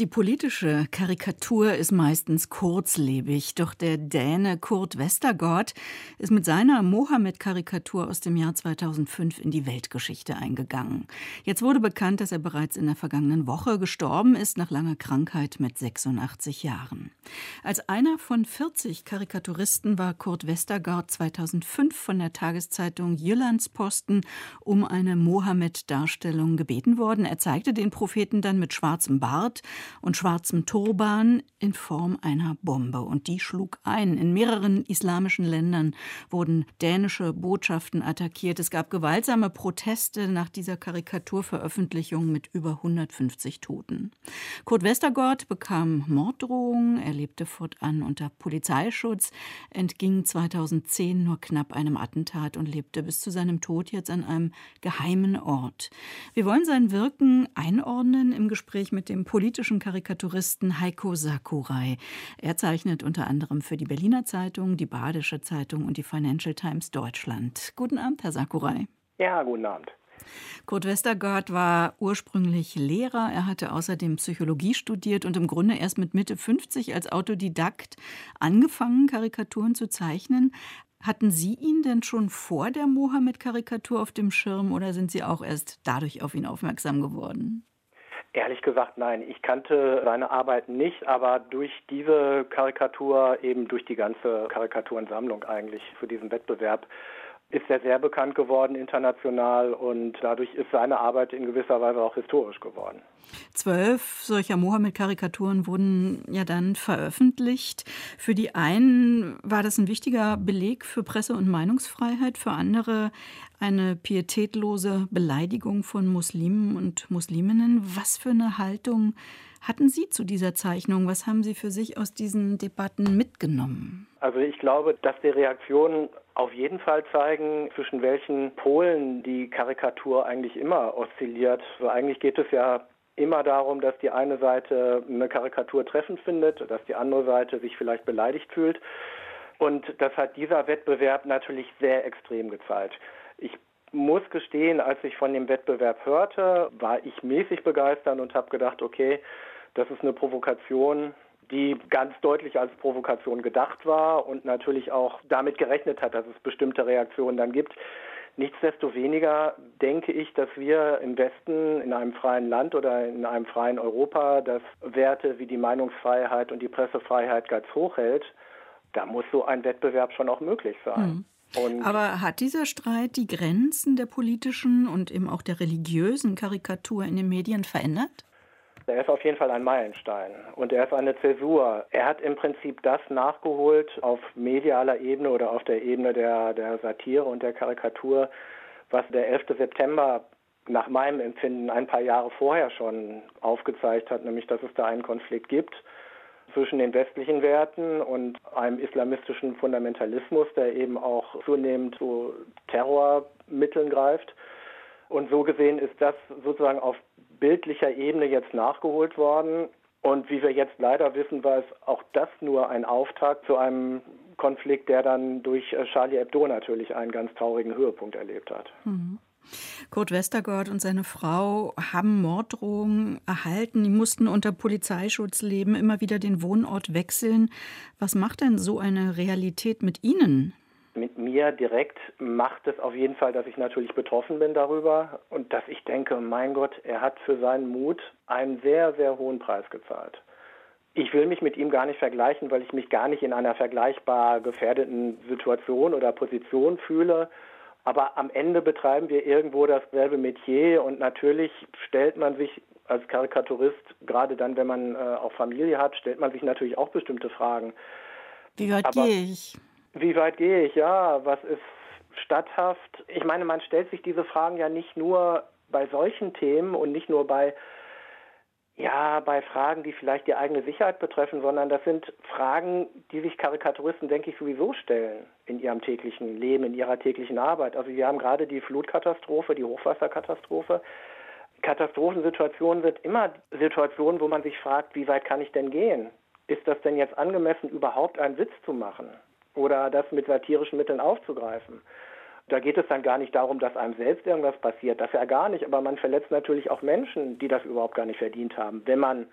die politische Karikatur ist meistens kurzlebig, doch der Däne Kurt Westergaard ist mit seiner Mohammed-Karikatur aus dem Jahr 2005 in die Weltgeschichte eingegangen. Jetzt wurde bekannt, dass er bereits in der vergangenen Woche gestorben ist nach langer Krankheit mit 86 Jahren. Als einer von 40 Karikaturisten war Kurt Westergaard 2005 von der Tageszeitung Jyllandsposten um eine Mohammed-Darstellung gebeten worden. Er zeigte den Propheten dann mit schwarzem Bart, und schwarzem Turban in Form einer Bombe. Und die schlug ein. In mehreren islamischen Ländern wurden dänische Botschaften attackiert. Es gab gewaltsame Proteste nach dieser Karikaturveröffentlichung mit über 150 Toten. Kurt Westergaard bekam Morddrohungen. Er lebte fortan unter Polizeischutz, entging 2010 nur knapp einem Attentat und lebte bis zu seinem Tod jetzt an einem geheimen Ort. Wir wollen sein Wirken einordnen im Gespräch mit dem politischen deutschen Karikaturisten Heiko Sakurai. Er zeichnet unter anderem für die Berliner Zeitung, die Badische Zeitung und die Financial Times Deutschland. Guten Abend, Herr Sakurai. Ja, guten Abend. Kurt Westergaard war ursprünglich Lehrer. Er hatte außerdem Psychologie studiert und im Grunde erst mit Mitte 50 als Autodidakt angefangen, Karikaturen zu zeichnen. Hatten Sie ihn denn schon vor der Mohammed-Karikatur auf dem Schirm oder sind Sie auch erst dadurch auf ihn aufmerksam geworden? Ehrlich gesagt, nein. Ich kannte seine Arbeit nicht, aber durch diese Karikatur, eben durch die ganze Karikaturensammlung eigentlich für diesen Wettbewerb, ist er sehr bekannt geworden international und dadurch ist seine Arbeit in gewisser Weise auch historisch geworden. Zwölf solcher Mohammed-Karikaturen wurden ja dann veröffentlicht. Für die einen war das ein wichtiger Beleg für Presse- und Meinungsfreiheit, für andere eine pietätlose Beleidigung von Muslimen und Musliminnen. Was für eine Haltung hatten Sie zu dieser Zeichnung? Was haben Sie für sich aus diesen Debatten mitgenommen? Also ich glaube, dass die Reaktionen auf jeden Fall zeigen, zwischen welchen Polen die Karikatur eigentlich immer oszilliert. Also eigentlich geht es ja immer darum, dass die eine Seite eine Karikatur treffend findet, dass die andere Seite sich vielleicht beleidigt fühlt. Und das hat dieser Wettbewerb natürlich sehr extrem gezeigt. Ich muss gestehen, als ich von dem Wettbewerb hörte, war ich mäßig begeistert und habe gedacht, okay, das ist eine Provokation, die ganz deutlich als Provokation gedacht war und natürlich auch damit gerechnet hat, dass es bestimmte Reaktionen dann gibt. Nichtsdestoweniger denke ich, dass wir im Westen, in einem freien Land oder in einem freien Europa, das Werte wie die Meinungsfreiheit und die Pressefreiheit ganz hoch hält. Da muss so ein Wettbewerb schon auch möglich sein. Mhm. Aber hat dieser Streit die Grenzen der politischen und eben auch der religiösen Karikatur in den Medien verändert? Er ist auf jeden Fall ein Meilenstein und er ist eine Zäsur. Er hat im Prinzip das nachgeholt auf medialer Ebene oder auf der Ebene der, der Satire und der Karikatur, was der 11. September nach meinem Empfinden ein paar Jahre vorher schon aufgezeigt hat, nämlich dass es da einen Konflikt gibt zwischen den westlichen Werten und einem islamistischen Fundamentalismus, der eben auch zunehmend zu Terrormitteln greift. Und so gesehen ist das sozusagen auf bildlicher Ebene jetzt nachgeholt worden. Und wie wir jetzt leider wissen, war es auch das nur ein Auftakt zu einem Konflikt, der dann durch äh, Charlie Hebdo natürlich einen ganz traurigen Höhepunkt erlebt hat. Mhm. Kurt Westergaard und seine Frau haben Morddrohungen erhalten. Die mussten unter Polizeischutz leben, immer wieder den Wohnort wechseln. Was macht denn so eine Realität mit Ihnen? Mit mir direkt macht es auf jeden Fall, dass ich natürlich betroffen bin darüber und dass ich denke, mein Gott, er hat für seinen Mut einen sehr, sehr hohen Preis gezahlt. Ich will mich mit ihm gar nicht vergleichen, weil ich mich gar nicht in einer vergleichbar gefährdeten Situation oder Position fühle. Aber am Ende betreiben wir irgendwo dasselbe Metier und natürlich stellt man sich als Karikaturist, gerade dann, wenn man äh, auch Familie hat, stellt man sich natürlich auch bestimmte Fragen. Wie weit gehe ich? Wie weit gehe ich? Ja, was ist statthaft? Ich meine, man stellt sich diese Fragen ja nicht nur bei solchen Themen und nicht nur bei ja, bei Fragen, die vielleicht die eigene Sicherheit betreffen, sondern das sind Fragen, die sich Karikaturisten, denke ich, sowieso stellen in ihrem täglichen Leben, in ihrer täglichen Arbeit. Also wir haben gerade die Flutkatastrophe, die Hochwasserkatastrophe. Katastrophensituationen sind immer Situationen, wo man sich fragt, wie weit kann ich denn gehen? Ist das denn jetzt angemessen, überhaupt einen Witz zu machen? Oder das mit satirischen Mitteln aufzugreifen. Da geht es dann gar nicht darum, dass einem selbst irgendwas passiert, das ja gar nicht, aber man verletzt natürlich auch Menschen, die das überhaupt gar nicht verdient haben, wenn man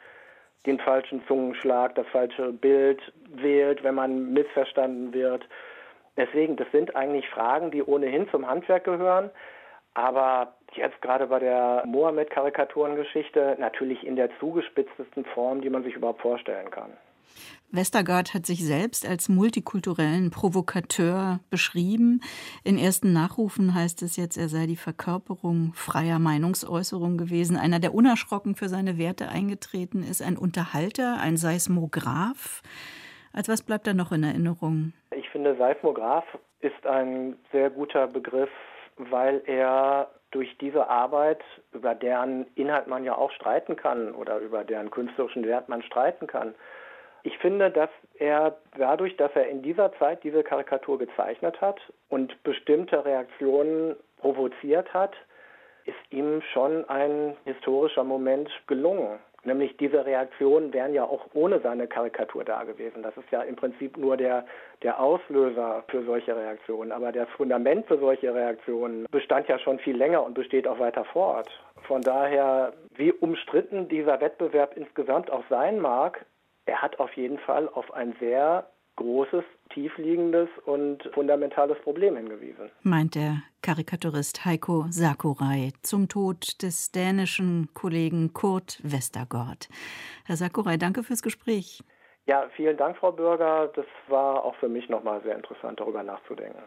den falschen Zungenschlag, das falsche Bild wählt, wenn man missverstanden wird. Deswegen, das sind eigentlich Fragen, die ohnehin zum Handwerk gehören, aber jetzt gerade bei der Mohammed-Karikaturengeschichte natürlich in der zugespitztesten Form, die man sich überhaupt vorstellen kann. Westergaard hat sich selbst als multikulturellen Provokateur beschrieben. In ersten Nachrufen heißt es jetzt, er sei die Verkörperung freier Meinungsäußerung gewesen, einer, der unerschrocken für seine Werte eingetreten ist, ein Unterhalter, ein Seismograph. Als was bleibt da noch in Erinnerung? Ich finde, Seismograph ist ein sehr guter Begriff, weil er durch diese Arbeit, über deren Inhalt man ja auch streiten kann oder über deren künstlerischen Wert man streiten kann, ich finde, dass er dadurch, dass er in dieser Zeit diese Karikatur gezeichnet hat und bestimmte Reaktionen provoziert hat, ist ihm schon ein historischer Moment gelungen. Nämlich diese Reaktionen wären ja auch ohne seine Karikatur da gewesen. Das ist ja im Prinzip nur der, der Auslöser für solche Reaktionen. Aber das Fundament für solche Reaktionen bestand ja schon viel länger und besteht auch weiter fort. Von daher, wie umstritten dieser Wettbewerb insgesamt auch sein mag, er hat auf jeden Fall auf ein sehr großes, tiefliegendes und fundamentales Problem hingewiesen. Meint der Karikaturist Heiko Sakurai zum Tod des dänischen Kollegen Kurt Westergaard. Herr Sakurai, danke fürs Gespräch. Ja, vielen Dank, Frau Bürger. Das war auch für mich nochmal sehr interessant, darüber nachzudenken.